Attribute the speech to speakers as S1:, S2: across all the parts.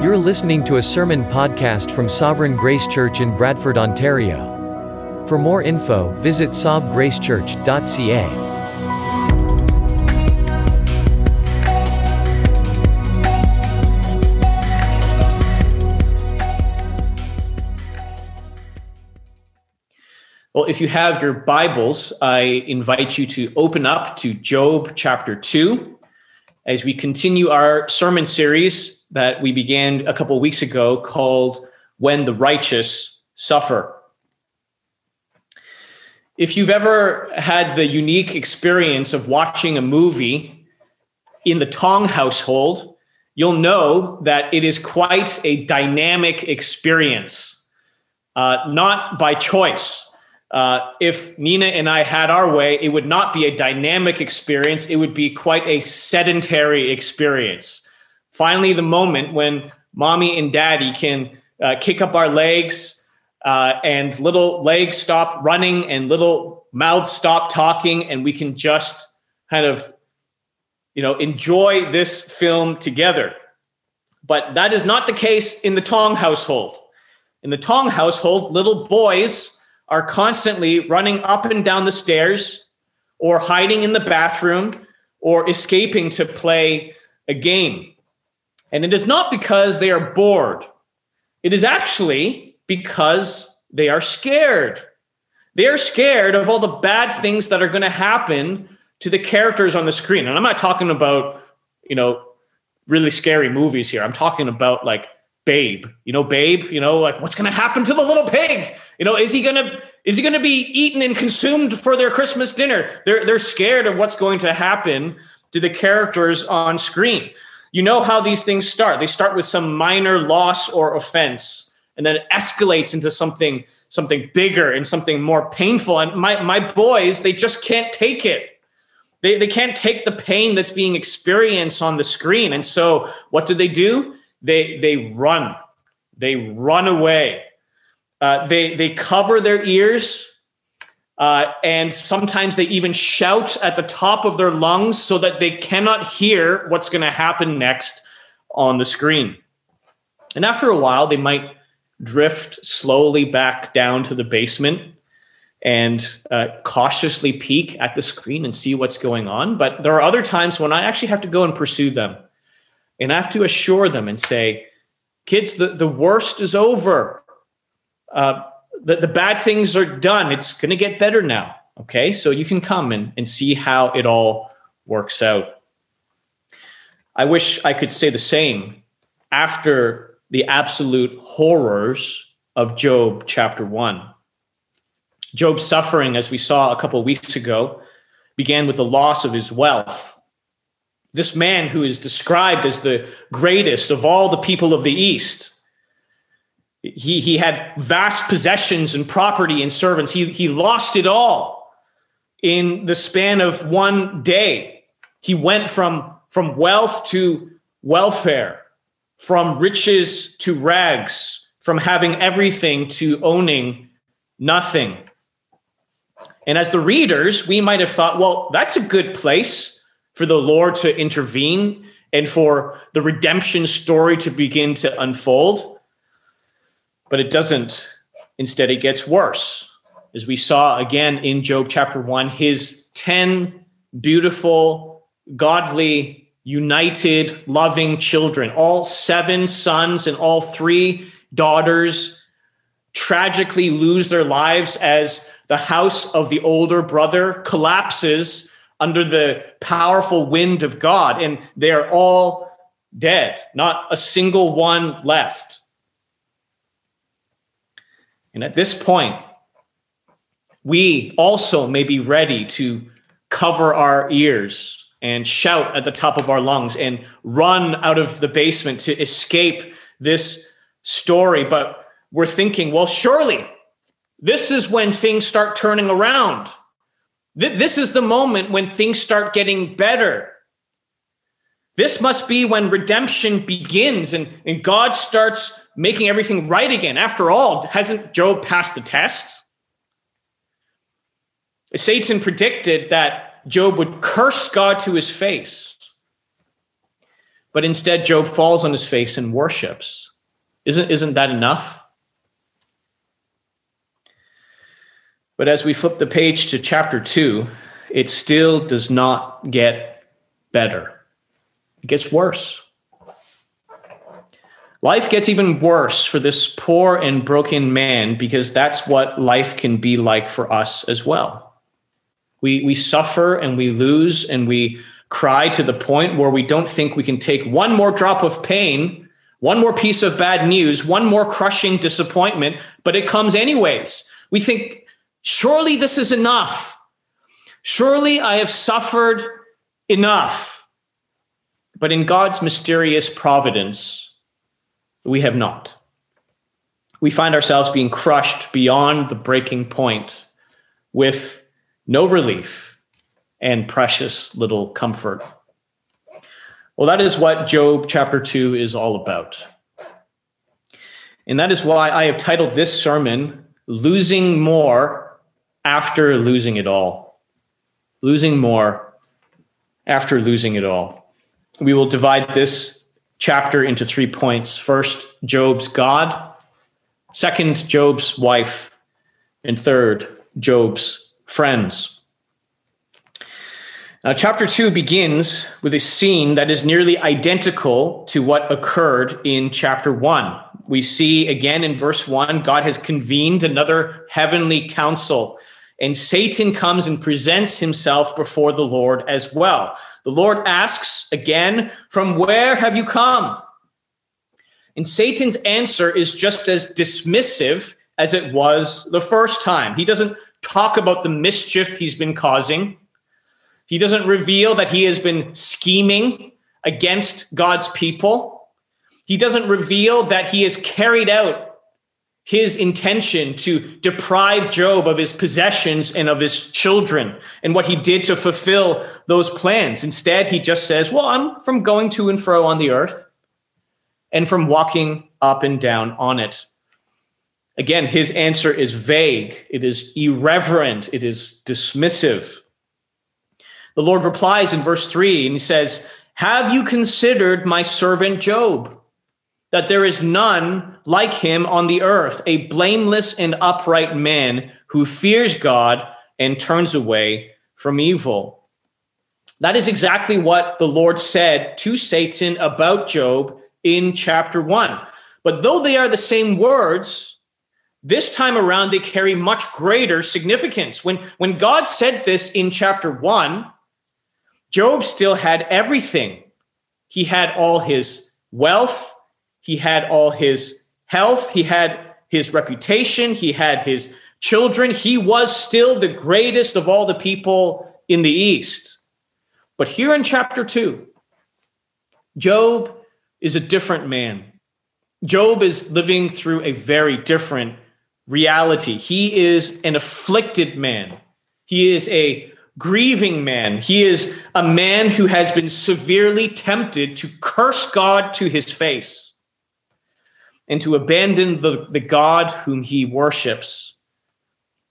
S1: You're listening to a sermon podcast from Sovereign Grace Church in Bradford, Ontario. For more info, visit sovgracechurch.ca.
S2: Well, if you have your Bibles, I invite you to open up to Job chapter 2 as we continue our sermon series that we began a couple of weeks ago called When the Righteous Suffer. If you've ever had the unique experience of watching a movie in the Tong household, you'll know that it is quite a dynamic experience, uh, not by choice. Uh, if Nina and I had our way, it would not be a dynamic experience. It would be quite a sedentary experience. Finally, the moment when mommy and daddy can uh, kick up our legs uh, and little legs stop running and little mouths stop talking, and we can just kind of, you know, enjoy this film together. But that is not the case in the Tong household. In the Tong household, little boys are constantly running up and down the stairs or hiding in the bathroom or escaping to play a game. And it is not because they are bored, it is actually because they are scared. They are scared of all the bad things that are going to happen to the characters on the screen. And I'm not talking about, you know, really scary movies here. I'm talking about like Babe. You know, Babe, you know, like what's going to happen to the little pig? You know, is he going to is he going to be eaten and consumed for their Christmas dinner? They're they're scared of what's going to happen to the characters on screen. You know how these things start. They start with some minor loss or offense and then it escalates into something something bigger and something more painful and my my boys, they just can't take it. They, they can't take the pain that's being experienced on the screen. And so what do they do? They they run. They run away. Uh, they they cover their ears, uh, and sometimes they even shout at the top of their lungs so that they cannot hear what's going to happen next on the screen. And after a while, they might drift slowly back down to the basement and uh, cautiously peek at the screen and see what's going on. But there are other times when I actually have to go and pursue them and I have to assure them and say, kids, the, the worst is over. Uh, the, the bad things are done. It's going to get better now. Okay. So you can come and, and see how it all works out. I wish I could say the same after the absolute horrors of Job chapter one. Job's suffering, as we saw a couple of weeks ago, began with the loss of his wealth this man who is described as the greatest of all the people of the East. He, he had vast possessions and property and servants. He, he lost it all in the span of one day. He went from, from wealth to welfare, from riches to rags, from having everything to owning nothing. And as the readers, we might have thought, well, that's a good place for the Lord to intervene and for the redemption story to begin to unfold. But it doesn't. Instead, it gets worse. As we saw again in Job chapter 1, his 10 beautiful, godly, united, loving children, all seven sons and all three daughters, tragically lose their lives as the house of the older brother collapses under the powerful wind of God, and they are all dead, not a single one left. And at this point, we also may be ready to cover our ears and shout at the top of our lungs and run out of the basement to escape this story. But we're thinking, well, surely this is when things start turning around. This is the moment when things start getting better. This must be when redemption begins and, and God starts making everything right again. After all, hasn't Job passed the test? Satan predicted that Job would curse God to his face. but instead Job falls on his face and worships. Isn't, isn't that enough? But as we flip the page to chapter two, it still does not get better. It gets worse. Life gets even worse for this poor and broken man because that's what life can be like for us as well. We, we suffer and we lose and we cry to the point where we don't think we can take one more drop of pain, one more piece of bad news, one more crushing disappointment, but it comes anyways. We think, surely this is enough. Surely I have suffered enough. But in God's mysterious providence, we have not. We find ourselves being crushed beyond the breaking point with no relief and precious little comfort. Well, that is what Job chapter 2 is all about. And that is why I have titled this sermon, Losing More After Losing It All. Losing More After Losing It All. We will divide this chapter into three points. First, Job's God. Second, Job's wife. And third, Job's friends. Now, chapter two begins with a scene that is nearly identical to what occurred in chapter one. We see again in verse one, God has convened another heavenly council, and Satan comes and presents himself before the Lord as well. The Lord asks again, From where have you come? And Satan's answer is just as dismissive as it was the first time. He doesn't talk about the mischief he's been causing. He doesn't reveal that he has been scheming against God's people. He doesn't reveal that he has carried out his intention to deprive Job of his possessions and of his children and what he did to fulfill those plans. Instead, he just says, Well, I'm from going to and fro on the earth and from walking up and down on it. Again, his answer is vague, it is irreverent, it is dismissive. The Lord replies in verse 3 and he says, Have you considered my servant Job? That there is none like him on the earth, a blameless and upright man who fears God and turns away from evil. That is exactly what the Lord said to Satan about Job in chapter 1. But though they are the same words, this time around they carry much greater significance. When, when God said this in chapter 1, Job still had everything. He had all his wealth, he had all his health, he had his reputation, he had his children. He was still the greatest of all the people in the East. But here in chapter 2, Job is a different man. Job is living through a very different reality. He is an afflicted man. He is a grieving man. He is a man who has been severely tempted to curse God to his face and to abandon the, the God whom he worships.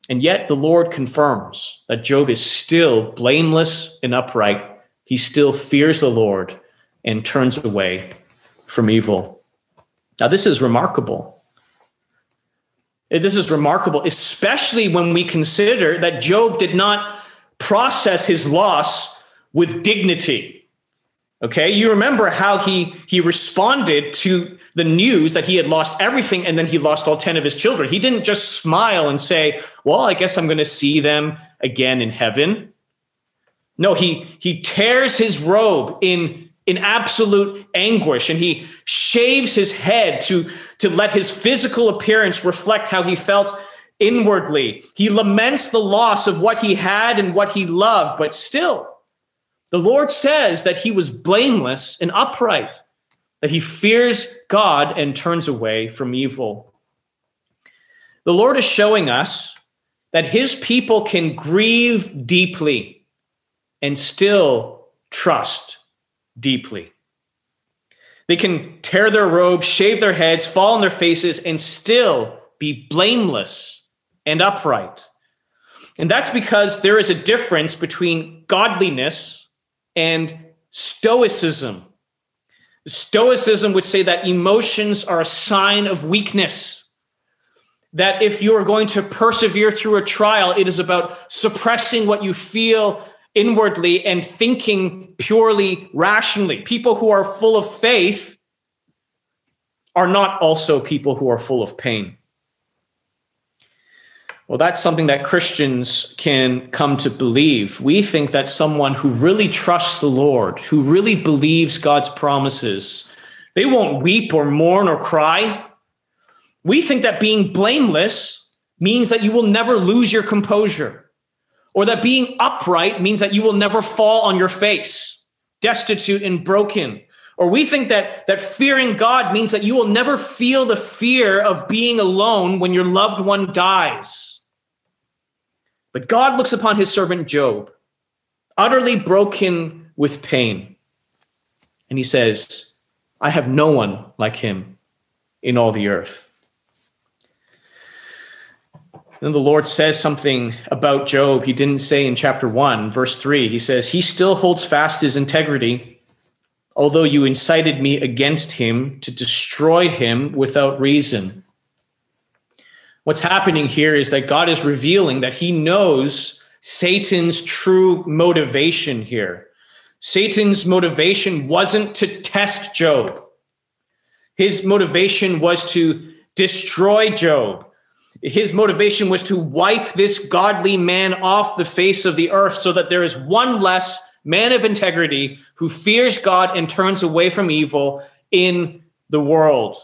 S2: And yet the Lord confirms that Job is still blameless and upright. He still fears the Lord and turns away from evil. Now, this is remarkable. This is remarkable, especially when we consider that Job did not process his loss with dignity. Okay, you remember how he he responded to the news that he had lost everything and then he lost all 10 of his children. He didn't just smile and say, "Well, I guess I'm going to see them again in heaven." No, he he tears his robe in in absolute anguish and he shaves his head to to let his physical appearance reflect how he felt inwardly. He laments the loss of what he had and what he loved, but still, the Lord says that he was blameless and upright, that he fears God and turns away from evil. The Lord is showing us that his people can grieve deeply and still trust deeply. They can tear their robes, shave their heads, fall on their faces, and still be blameless and upright. And that's because there is a difference between godliness and stoicism. Stoicism would say that emotions are a sign of weakness. That if you are going to persevere through a trial, it is about suppressing what you feel inwardly and thinking purely rationally. People who are full of faith are not also people who are full of pain. Well, that's something that Christians can come to believe. We think that someone who really trusts the Lord, who really believes God's promises, they won't weep or mourn or cry. We think that being blameless means that you will never lose your composure, or that being upright means that you will never fall on your face, destitute and broken. Or we think that, that fearing God means that you will never feel the fear of being alone when your loved one dies. But God looks upon his servant Job, utterly broken with pain. And he says, I have no one like him in all the earth. Then the Lord says something about Job he didn't say in chapter 1, verse 3. He says, He still holds fast his integrity, although you incited me against him to destroy him without reason what's happening here is that God is revealing that he knows Satan's true motivation here. Satan's motivation wasn't to test Job. His motivation was to destroy Job. His motivation was to wipe this godly man off the face of the earth so that there is one less man of integrity who fears God and turns away from evil in the world.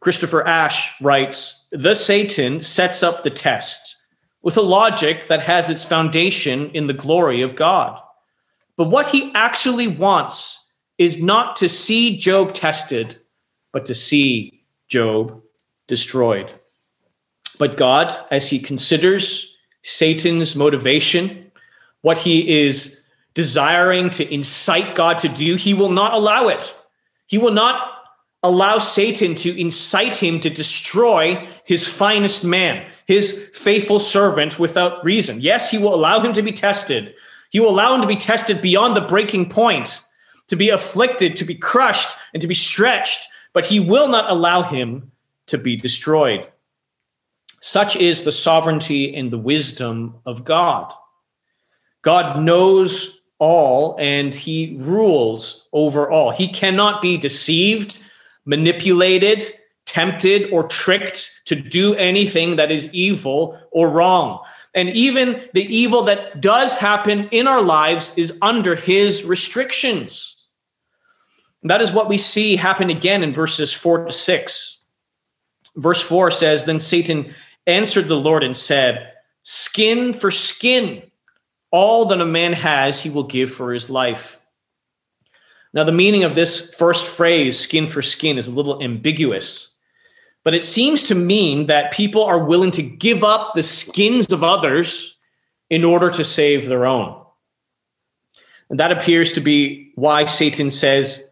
S2: Christopher Ash writes The Satan sets up the test with a logic that has its foundation in the glory of God. But what he actually wants is not to see Job tested, but to see Job destroyed. But God, as he considers Satan's motivation, what he is desiring to incite God to do, he will not allow it. He will not allow Satan to incite him to destroy his finest man, his faithful servant, without reason. Yes, he will allow him to be tested. He will allow him to be tested beyond the breaking point, to be afflicted, to be crushed, and to be stretched, but he will not allow him to be destroyed. Such is the sovereignty and the wisdom of God. God knows all and he rules over all. He cannot be deceived manipulated, tempted, or tricked to do anything that is evil or wrong. And even the evil that does happen in our lives is under his restrictions. And that is what we see happen again in verses four to six. Verse four says Then Satan answered the Lord and said, Skin for skin, all that a man has, he will give for his life. Now, the meaning of this first phrase, skin for skin, is a little ambiguous, but it seems to mean that people are willing to give up the skins of others in order to save their own. And that appears to be why Satan says,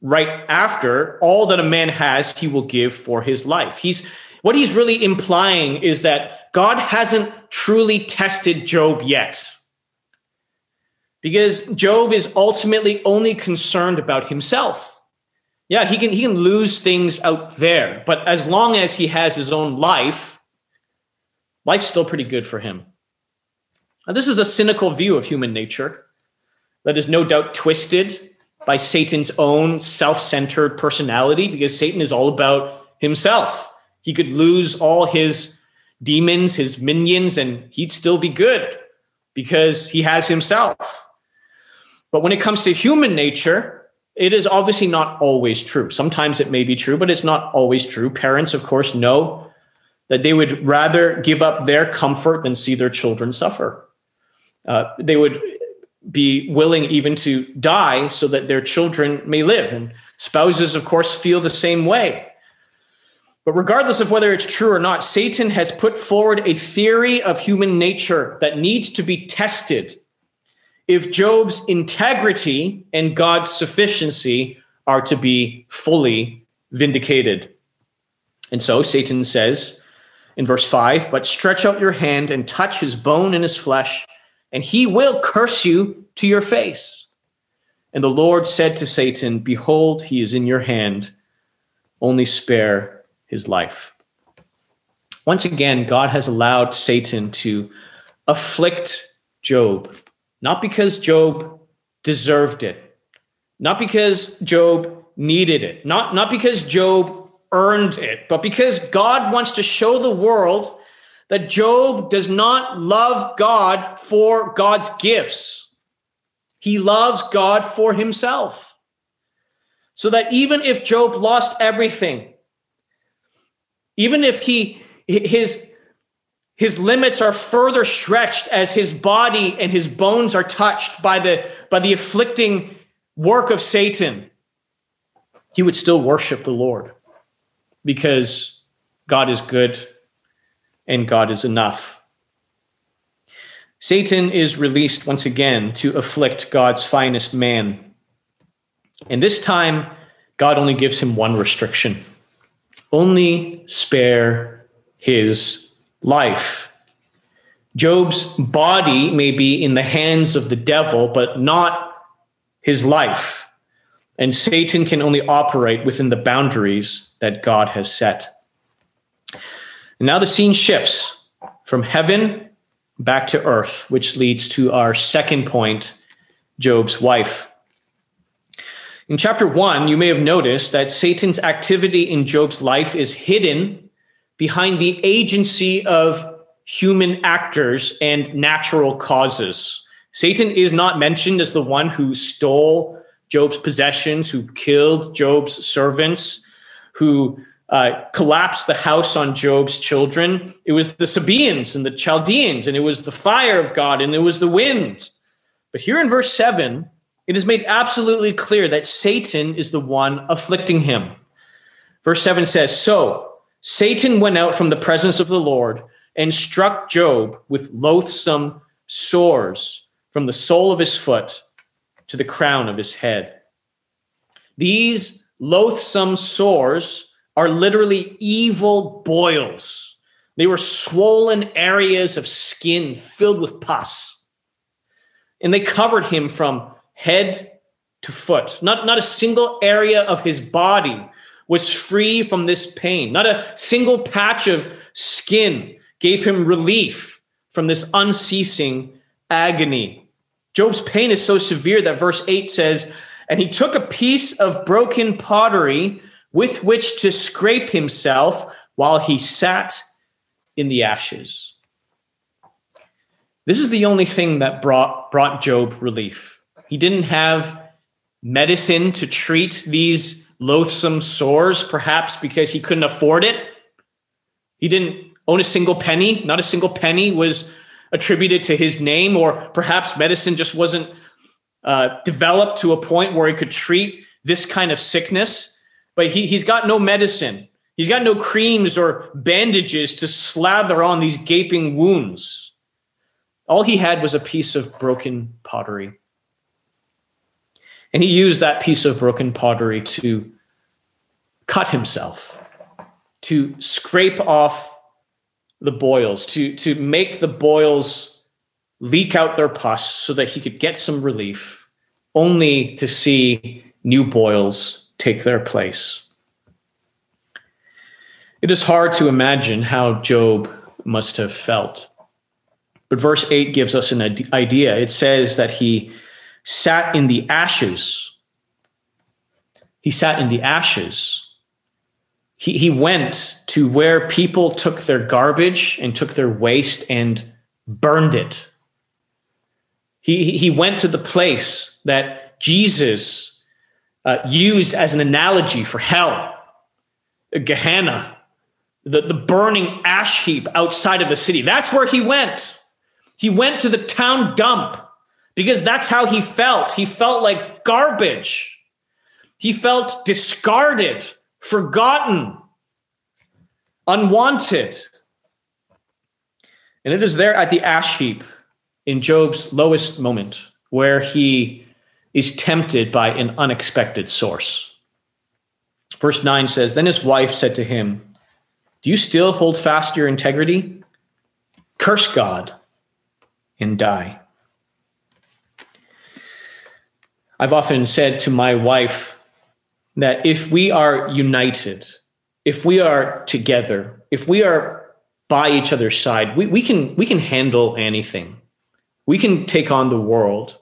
S2: right after, all that a man has, he will give for his life. He's what he's really implying is that God hasn't truly tested Job yet because Job is ultimately only concerned about himself. Yeah, he can he can lose things out there, but as long as he has his own life, life's still pretty good for him. Now, this is a cynical view of human nature that is no doubt twisted by Satan's own self-centered personality because Satan is all about himself. He could lose all his demons, his minions and he'd still be good because he has himself. But when it comes to human nature, it is obviously not always true. Sometimes it may be true, but it's not always true. Parents, of course, know that they would rather give up their comfort than see their children suffer. Uh, they would be willing even to die so that their children may live. And spouses, of course, feel the same way. But regardless of whether it's true or not, Satan has put forward a theory of human nature that needs to be tested if Job's integrity and God's sufficiency are to be fully vindicated. And so Satan says in verse 5 But stretch out your hand and touch his bone and his flesh, and he will curse you to your face. And the Lord said to Satan, Behold, he is in your hand, only spare his life. Once again, God has allowed Satan to afflict Job, not because Job deserved it, not because Job needed it, not, not because Job earned it, but because God wants to show the world that Job does not love God for God's gifts. He loves God for himself. So that even if Job lost everything, even if he his his limits are further stretched as his body and his bones are touched by the by the afflicting work of Satan, he would still worship the Lord because God is good and God is enough. Satan is released once again to afflict God's finest man. And this time, God only gives him one restriction only spare his life. Job's body may be in the hands of the devil, but not his life. And Satan can only operate within the boundaries that God has set. And now the scene shifts from heaven back to earth, which leads to our second point Job's wife. In chapter one, you may have noticed that Satan's activity in Job's life is hidden behind the agency of human actors and natural causes. Satan is not mentioned as the one who stole Job's possessions, who killed Job's servants, who uh, collapsed the house on Job's children. It was the Sabaeans and the Chaldeans, and it was the fire of God, and it was the wind. But here in verse 7, it is made absolutely clear that Satan is the one afflicting him. Verse 7 says So Satan went out from the presence of the Lord and struck Job with loathsome sores from the sole of his foot to the crown of his head. These loathsome sores are literally evil boils. They were swollen areas of skin filled with pus. And they covered him from head to foot. Not, not a single area of his body was free from this pain. Not a single patch of skin gave him relief from this unceasing agony. Job's pain is so severe that verse 8 says, And he took a piece of broken pottery with which to scrape himself while he sat in the ashes. This is the only thing that brought, brought Job relief. He didn't have medicine to treat these loathsome sores, perhaps because he couldn't afford it. He didn't own a single penny. Not a single penny was attributed to his name, or perhaps medicine just wasn't uh, developed to a point where he could treat this kind of sickness. But he, he's got no medicine. He's got no creams or bandages to slather on these gaping wounds. All he had was a piece of broken pottery. And he used that piece of broken pottery to cut himself, to scrape off the boils, to, to make the boils leak out their pus so that he could get some relief, only to see new boils take their place. It is hard to imagine how Job must have felt. But verse 8 gives us an idea. It says that he sat in the ashes. He sat in the ashes. He, he went to where people took their garbage and took their waste and burned it. He, he went to the place that Jesus uh, used as an analogy for hell, Gehenna, the, the burning ash heap outside of the city. That's where he went. He went to the town dump because that's how he felt. He felt like garbage. He felt discarded, forgotten, unwanted. And it is there at the ash heap in Job's lowest moment where he is tempted by an unexpected source. Verse 9 says Then his wife said to him, Do you still hold fast your integrity? Curse God and die. I've often said to my wife that if we are united, if we are together, if we are by each other's side, we, we can we can handle anything. We can take on the world.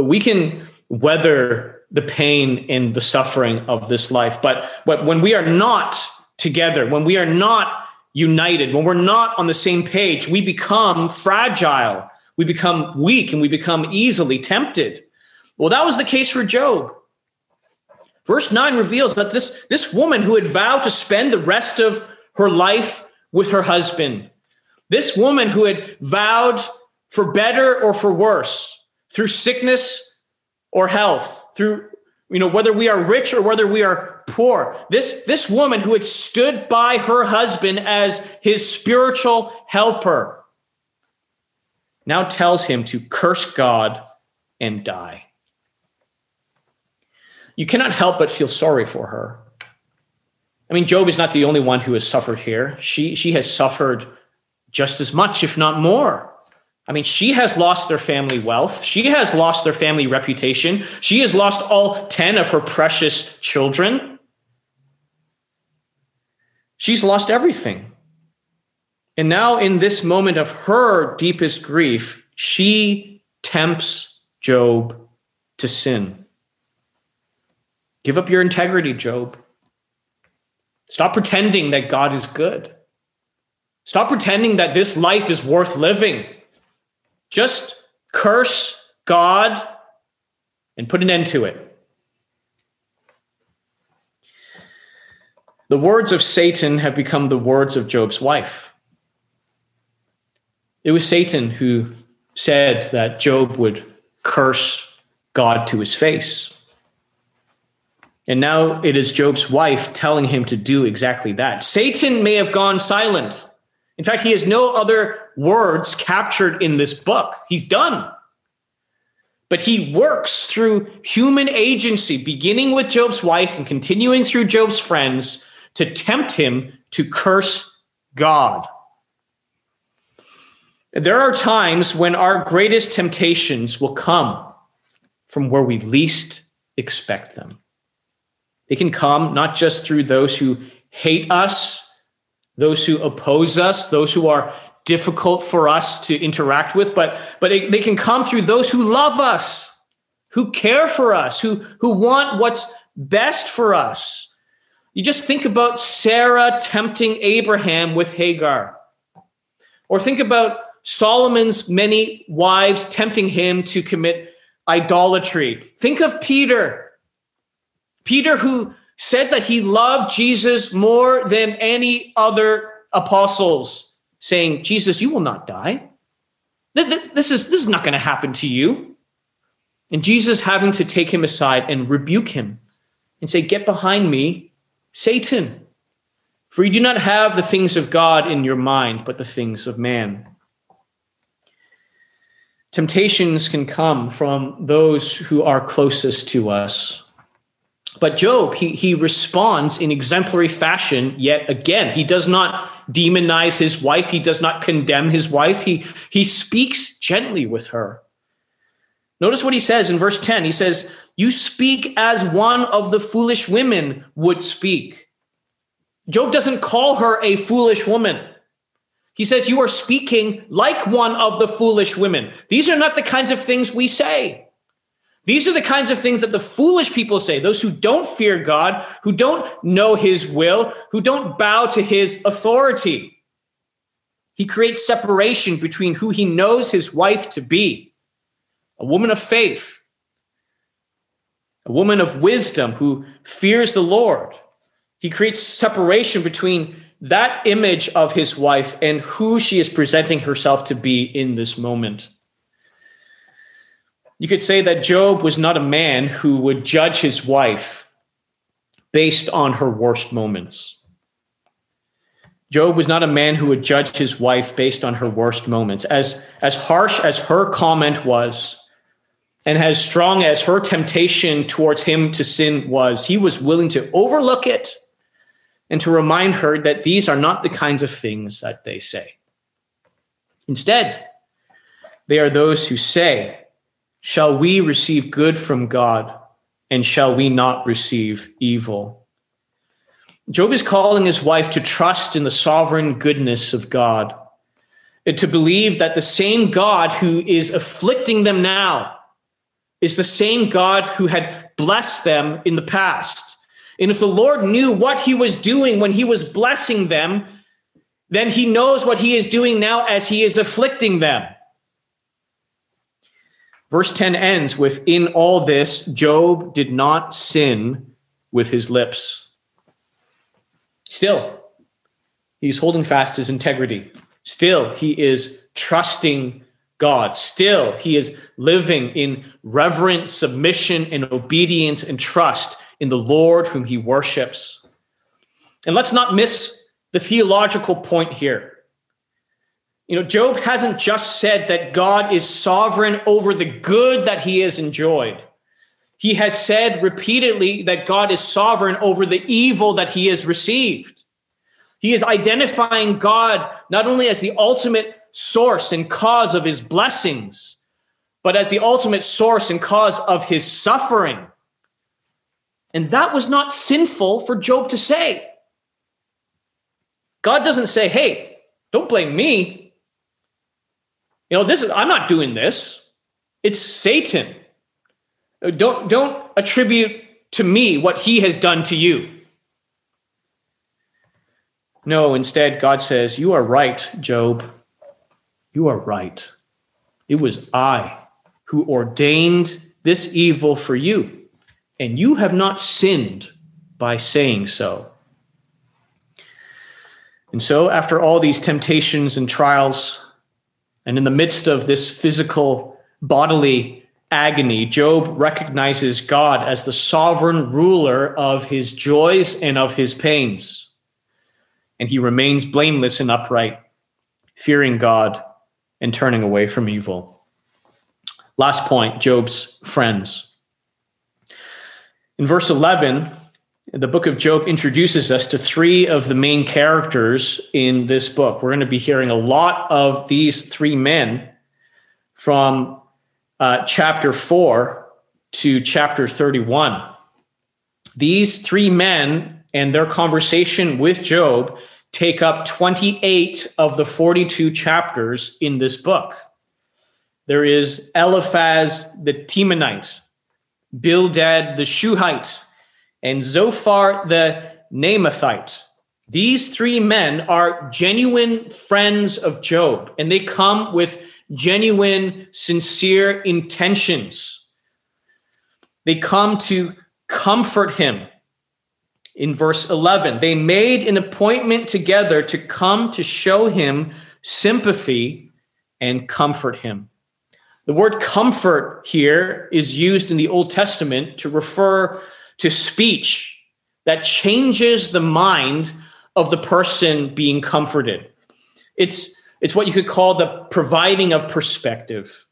S2: We can weather the pain and the suffering of this life. But, but when we are not together, when we are not united, when we're not on the same page, we become fragile, we become weak, and we become easily tempted. Well, that was the case for Job. Verse 9 reveals that this, this woman who had vowed to spend the rest of her life with her husband, this woman who had vowed for better or for worse, through sickness or health, through you know whether we are rich or whether we are poor. This this woman who had stood by her husband as his spiritual helper now tells him to curse God and die. You cannot help but feel sorry for her. I mean, Job is not the only one who has suffered here. She, she has suffered just as much, if not more. I mean, she has lost their family wealth. She has lost their family reputation. She has lost all 10 of her precious children. She's lost everything. And now, in this moment of her deepest grief, she tempts Job to sin. Give up your integrity, Job. Stop pretending that God is good. Stop pretending that this life is worth living. Just curse God and put an end to it. The words of Satan have become the words of Job's wife. It was Satan who said that Job would curse God to his face. And now it is Job's wife telling him to do exactly that. Satan may have gone silent. In fact, he has no other words captured in this book. He's done. But he works through human agency, beginning with Job's wife and continuing through Job's friends to tempt him to curse God. There are times when our greatest temptations will come from where we least expect them. They can come not just through those who hate us, those who oppose us, those who are difficult for us to interact with, but, but it, they can come through those who love us, who care for us, who, who want what's best for us. You just think about Sarah tempting Abraham with Hagar, or think about Solomon's many wives tempting him to commit idolatry. Think of Peter Peter, who said that he loved Jesus more than any other apostles, saying, Jesus, you will not die. This is, this is not going to happen to you. And Jesus having to take him aside and rebuke him and say, Get behind me, Satan. For you do not have the things of God in your mind, but the things of man. Temptations can come from those who are closest to us. But Job, he, he responds in exemplary fashion yet again. He does not demonize his wife, he does not condemn his wife, he, he speaks gently with her. Notice what he says in verse 10. He says, You speak as one of the foolish women would speak. Job doesn't call her a foolish woman. He says, You are speaking like one of the foolish women. These are not the kinds of things we say. These are the kinds of things that the foolish people say, those who don't fear God, who don't know his will, who don't bow to his authority. He creates separation between who he knows his wife to be a woman of faith, a woman of wisdom who fears the Lord. He creates separation between that image of his wife and who she is presenting herself to be in this moment. You could say that Job was not a man who would judge his wife based on her worst moments. Job was not a man who would judge his wife based on her worst moments. As, as harsh as her comment was, and as strong as her temptation towards him to sin was, he was willing to overlook it and to remind her that these are not the kinds of things that they say. Instead, they are those who say, shall we receive good from God, and shall we not receive evil? Job is calling his wife to trust in the sovereign goodness of God, to believe that the same God who is afflicting them now is the same God who had blessed them in the past. And if the Lord knew what he was doing when he was blessing them, then he knows what he is doing now as he is afflicting them. Verse 10 ends with In all this, Job did not sin with his lips. Still, he's holding fast his integrity. Still, he is trusting God. Still, he is living in reverent submission and obedience and trust in the Lord whom he worships. And let's not miss the theological point here. You know, Job hasn't just said that God is sovereign over the good that he has enjoyed. He has said repeatedly that God is sovereign over the evil that he has received. He is identifying God not only as the ultimate source and cause of his blessings, but as the ultimate source and cause of his suffering. And that was not sinful for Job to say. God doesn't say, hey, don't blame me. You know, this is I'm not doing this. It's Satan. Don't don't attribute to me what he has done to you. No, instead God says, "You are right, Job. You are right. It was I who ordained this evil for you, and you have not sinned by saying so." And so, after all these temptations and trials, and in the midst of this physical, bodily agony, Job recognizes God as the sovereign ruler of his joys and of his pains. And he remains blameless and upright, fearing God and turning away from evil. Last point Job's friends. In verse 11, the book of Job introduces us to three of the main characters in this book. We're going to be hearing a lot of these three men from uh, chapter 4 to chapter 31. These three men and their conversation with Job take up 28 of the 42 chapters in this book. There is Eliphaz the Temanite, Bildad the Shuhite, and Zophar the Naamathite. These three men are genuine friends of Job, and they come with genuine, sincere intentions. They come to comfort him. In verse 11, they made an appointment together to come to show him sympathy and comfort him. The word comfort here is used in the Old Testament to refer to speech that changes the mind of the person being comforted. It's, it's what you could call the providing of perspective,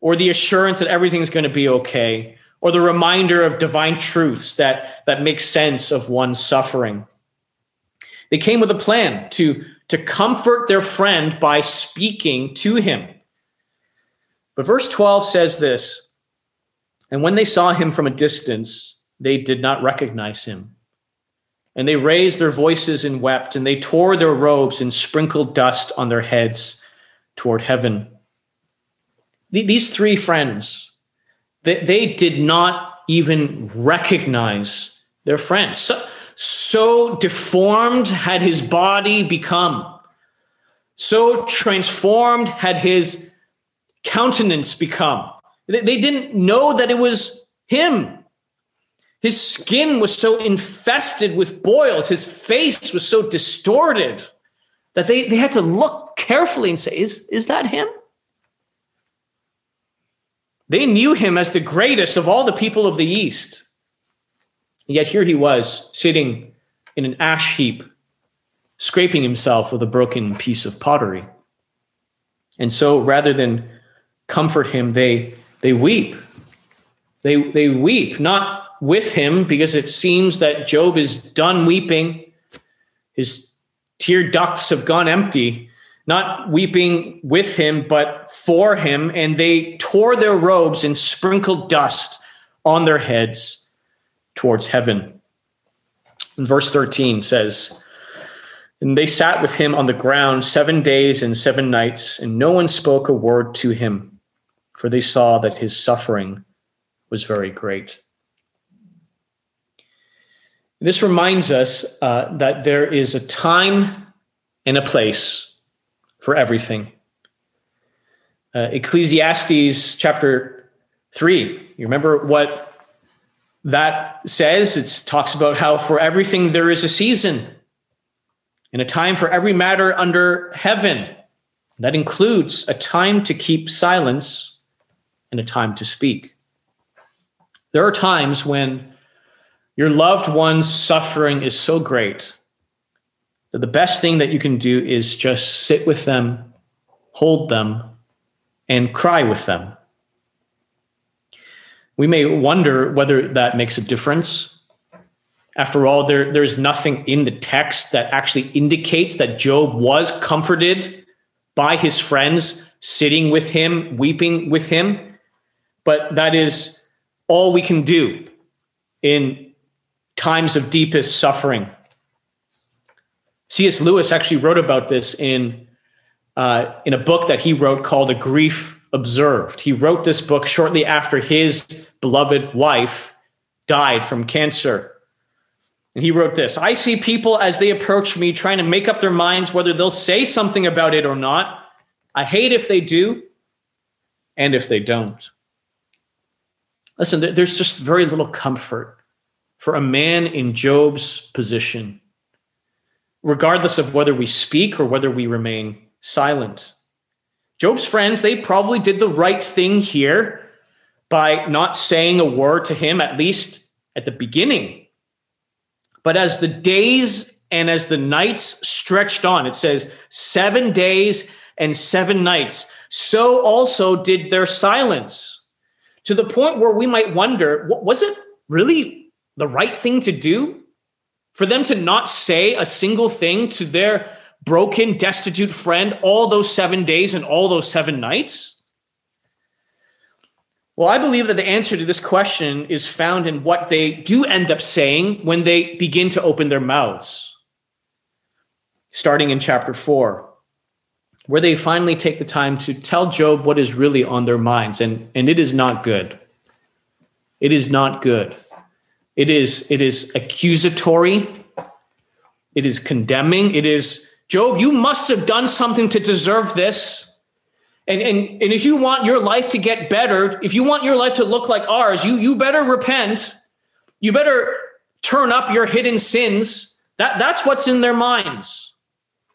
S2: or the assurance that everything's going to be okay, or the reminder of divine truths that, that make sense of one's suffering. They came with a plan to, to comfort their friend by speaking to him. But verse 12 says this And when they saw him from a distance, they did not recognize him. And they raised their voices and wept, and they tore their robes and sprinkled dust on their heads toward heaven. These three friends, they, they did not even recognize their friends. So, so deformed had his body become, so transformed had his countenance become. They, they didn't know that it was him. His skin was so infested with boils, his face was so distorted that they, they had to look carefully and say, is, is that him? They knew him as the greatest of all the people of the East. Yet here he was, sitting in an ash heap, scraping himself with a broken piece of pottery. And so rather than comfort him, they, they weep. They, they weep, not with him because it seems that Job is done weeping. His tear ducts have gone empty. not weeping with him, but for him. And they tore their robes and sprinkled dust on their heads towards heaven. And verse 13 says, And they sat with him on the ground seven days and seven nights, and no one spoke a word to him, for they saw that his suffering was very great. This reminds us uh, that there is a time and a place for everything. Uh, Ecclesiastes chapter 3, you remember what that says? It talks about how for everything there is a season and a time for every matter under heaven. That includes a time to keep silence and a time to speak. There are times when your loved one's suffering is so great that the best thing that you can do is just sit with them, hold them, and cry with them. We may wonder whether that makes a difference. After all, there, there's nothing in the text that actually indicates that Job was comforted by his friends sitting with him, weeping with him. But that is all we can do in times of deepest suffering. C.S. Lewis actually wrote about this in uh, in a book that he wrote called A Grief Observed. He wrote this book shortly after his beloved wife died from cancer. And he wrote this I see people as they approach me trying to make up their minds whether they'll say something about it or not. I hate if they do and if they don't. Listen, there's just very little comfort for a man in Job's position regardless of whether we speak or whether we remain silent. Job's friends, they probably did the right thing here by not saying a word to him, at least at the beginning. But as the days and as the nights stretched on, it says seven days and seven nights, so also did their silence. To the point where we might wonder was it really the right thing to do? For them to not say a single thing to their broken, destitute friend all those seven days and all those seven nights? Well, I believe that the answer to this question is found in what they do end up saying when they begin to open their mouths. Starting in chapter four, where they finally take the time to tell Job what is really on their minds. And, and it is not good. It is not good. It is, it is accusatory. It is condemning. It is, Job, you must have done something to deserve this. And, and, and if you want your life to get better, if you want your life to look like ours, you, you better repent. You better turn up your hidden sins. That, that's what's in their minds.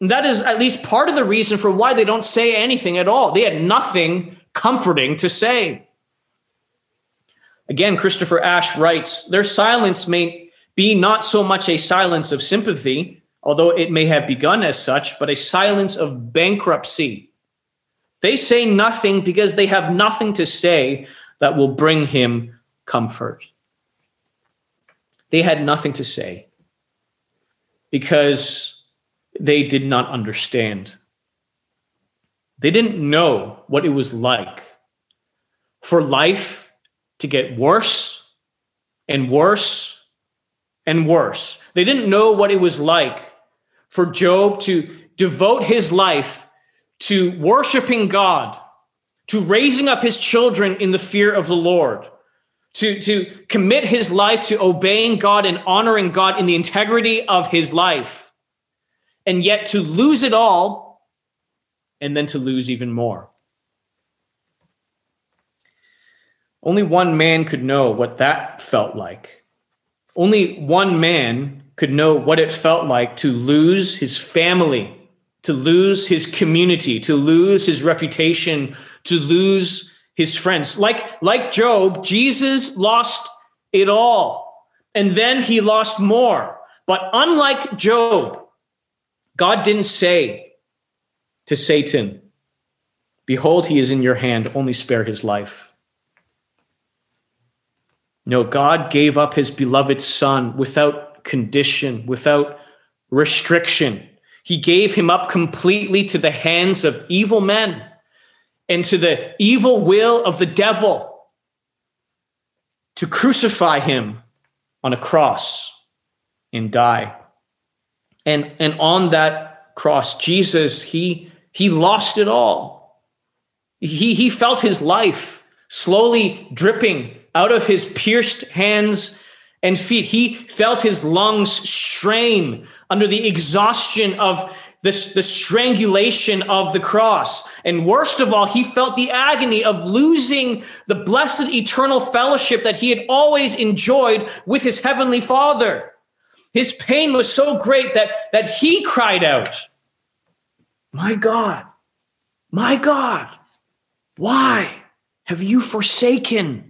S2: And that is at least part of the reason for why they don't say anything at all. They had nothing comforting to say. Again, Christopher Ash writes Their silence may be not so much a silence of sympathy, although it may have begun as such, but a silence of bankruptcy. They say nothing because they have nothing to say that will bring him comfort. They had nothing to say because they did not understand. They didn't know what it was like for life to get worse and worse and worse. They didn't know what it was like for Job to devote his life to worshiping God, to raising up his children in the fear of the Lord, to, to commit his life to obeying God and honoring God in the integrity of his life, and yet to lose it all and then to lose even more. Only one man could know what that felt like. Only one man could know what it felt like to lose his family, to lose his community, to lose his reputation, to lose his friends. Like, like Job, Jesus lost it all, and then he lost more. But unlike Job, God didn't say to Satan, Behold, he is in your hand, only spare his life. No, God gave up his beloved son without condition, without restriction. he gave him up completely to the hands of evil men and to the evil will of the devil to crucify him on a cross and die. And, and on that cross, Jesus, he, he lost it all. He, he felt his life slowly dripping out of his pierced hands and feet. He felt his lungs strain under the exhaustion of this, the strangulation of the cross. And worst of all, he felt the agony of losing the blessed eternal fellowship that he had always enjoyed with his heavenly father. His pain was so great that, that he cried out, My God, my God, why have you forsaken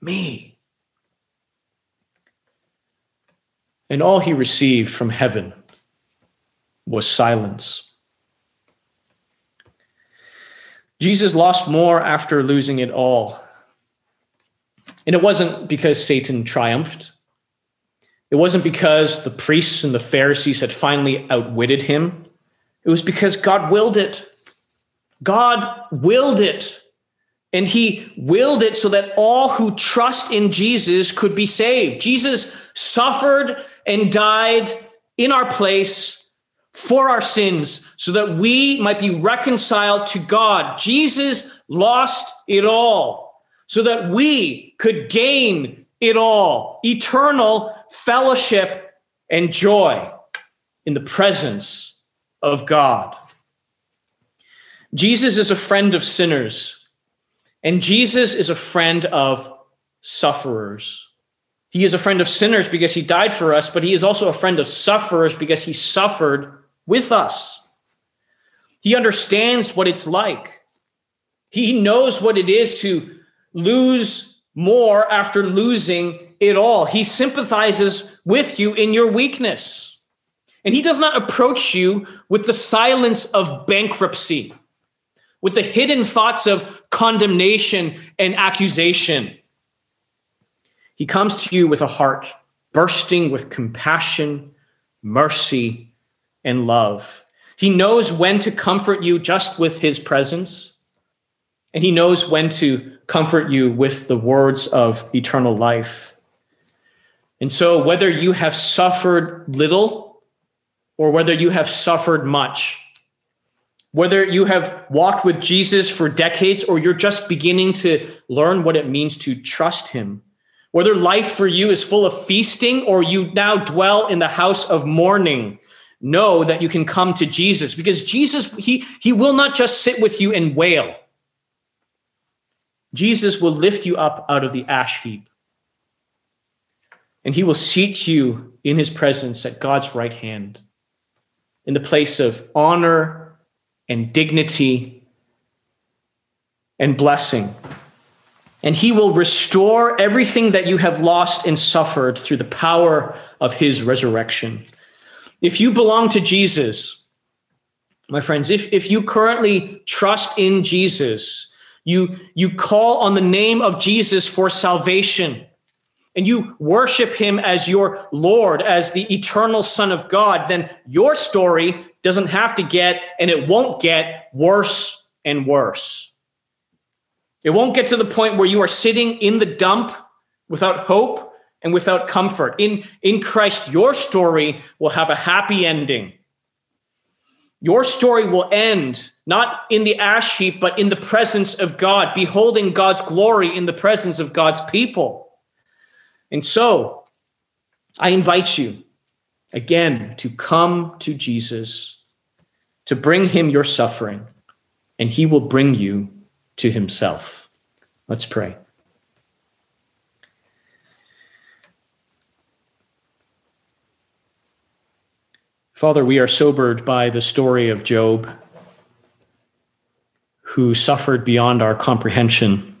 S2: me? And all he received from heaven was silence. Jesus lost more after losing it all. And it wasn't because Satan triumphed. It wasn't because the priests and the Pharisees had finally outwitted him. It was because God willed it. God willed it. And he willed it so that all who trust in Jesus could be saved. Jesus suffered and died in our place for our sins so that we might be reconciled to God. Jesus lost it all so that we could gain it all eternal fellowship and joy in the presence of God. Jesus is a friend of sinners, and Jesus is a friend of sufferers. He is a friend of sinners because he died for us, but he is also a friend of sufferers because he suffered with us. He understands what it's like. He knows what it is to lose more after losing it all. He sympathizes with you in your weakness. And he does not approach you with the silence of bankruptcy, with the hidden thoughts of condemnation and accusation. He comes to you with a heart bursting with compassion, mercy, and love. He knows when to comfort you just with his presence, and he knows when to comfort you with the words of eternal life. And so, whether you have suffered little or whether you have suffered much, whether you have walked with Jesus for decades or you're just beginning to learn what it means to trust him, whether life for you is full of feasting or you now dwell in the house of mourning, know that you can come to Jesus because Jesus, he, he will not just sit with you and wail. Jesus will lift you up out of the ash heap. And he will seat you in his presence at God's right hand, in the place of honor and dignity and blessing and he will restore everything that you have lost and suffered through the power of his resurrection. If you belong to Jesus, my friends, if, if you currently trust in Jesus, you, you call on the name of Jesus for salvation, and you worship him as your Lord, as the eternal Son of God, then your story doesn't have to get, and it won't get worse and worse. It won't get to the point where you are sitting in the dump without hope and without comfort. In, in Christ, your story will have a happy ending. Your story will end not in the ash heap, but in the presence of God, beholding God's glory in the presence of God's people. And so, I invite you again to come to Jesus, to bring him your suffering, and he will bring you to himself. Let's pray. Father, we are sobered by the story of Job, who suffered beyond our comprehension.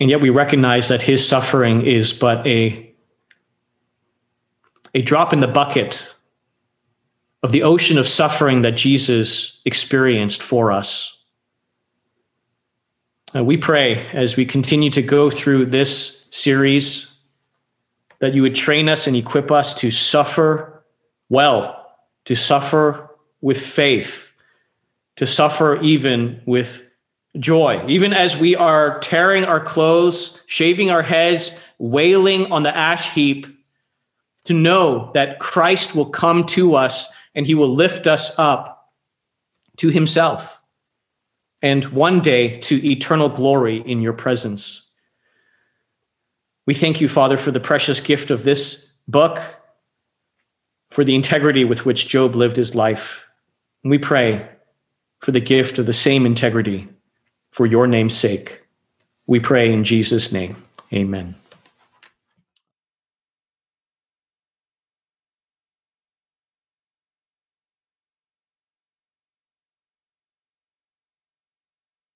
S2: And yet we recognize that his suffering is but a, a drop in the bucket of the ocean of suffering that Jesus experienced for us. Uh, we pray as we continue to go through this series that you would train us and equip us to suffer well, to suffer with faith, to suffer even with joy, even as we are tearing our clothes, shaving our heads, wailing on the ash heap, to know that Christ will come to us and he will lift us up to himself and one day to eternal glory in your presence. We thank you, Father, for the precious gift of this book, for the integrity with which Job lived his life. And we pray for the gift of the same integrity for your name's sake. We pray in Jesus' name. Amen.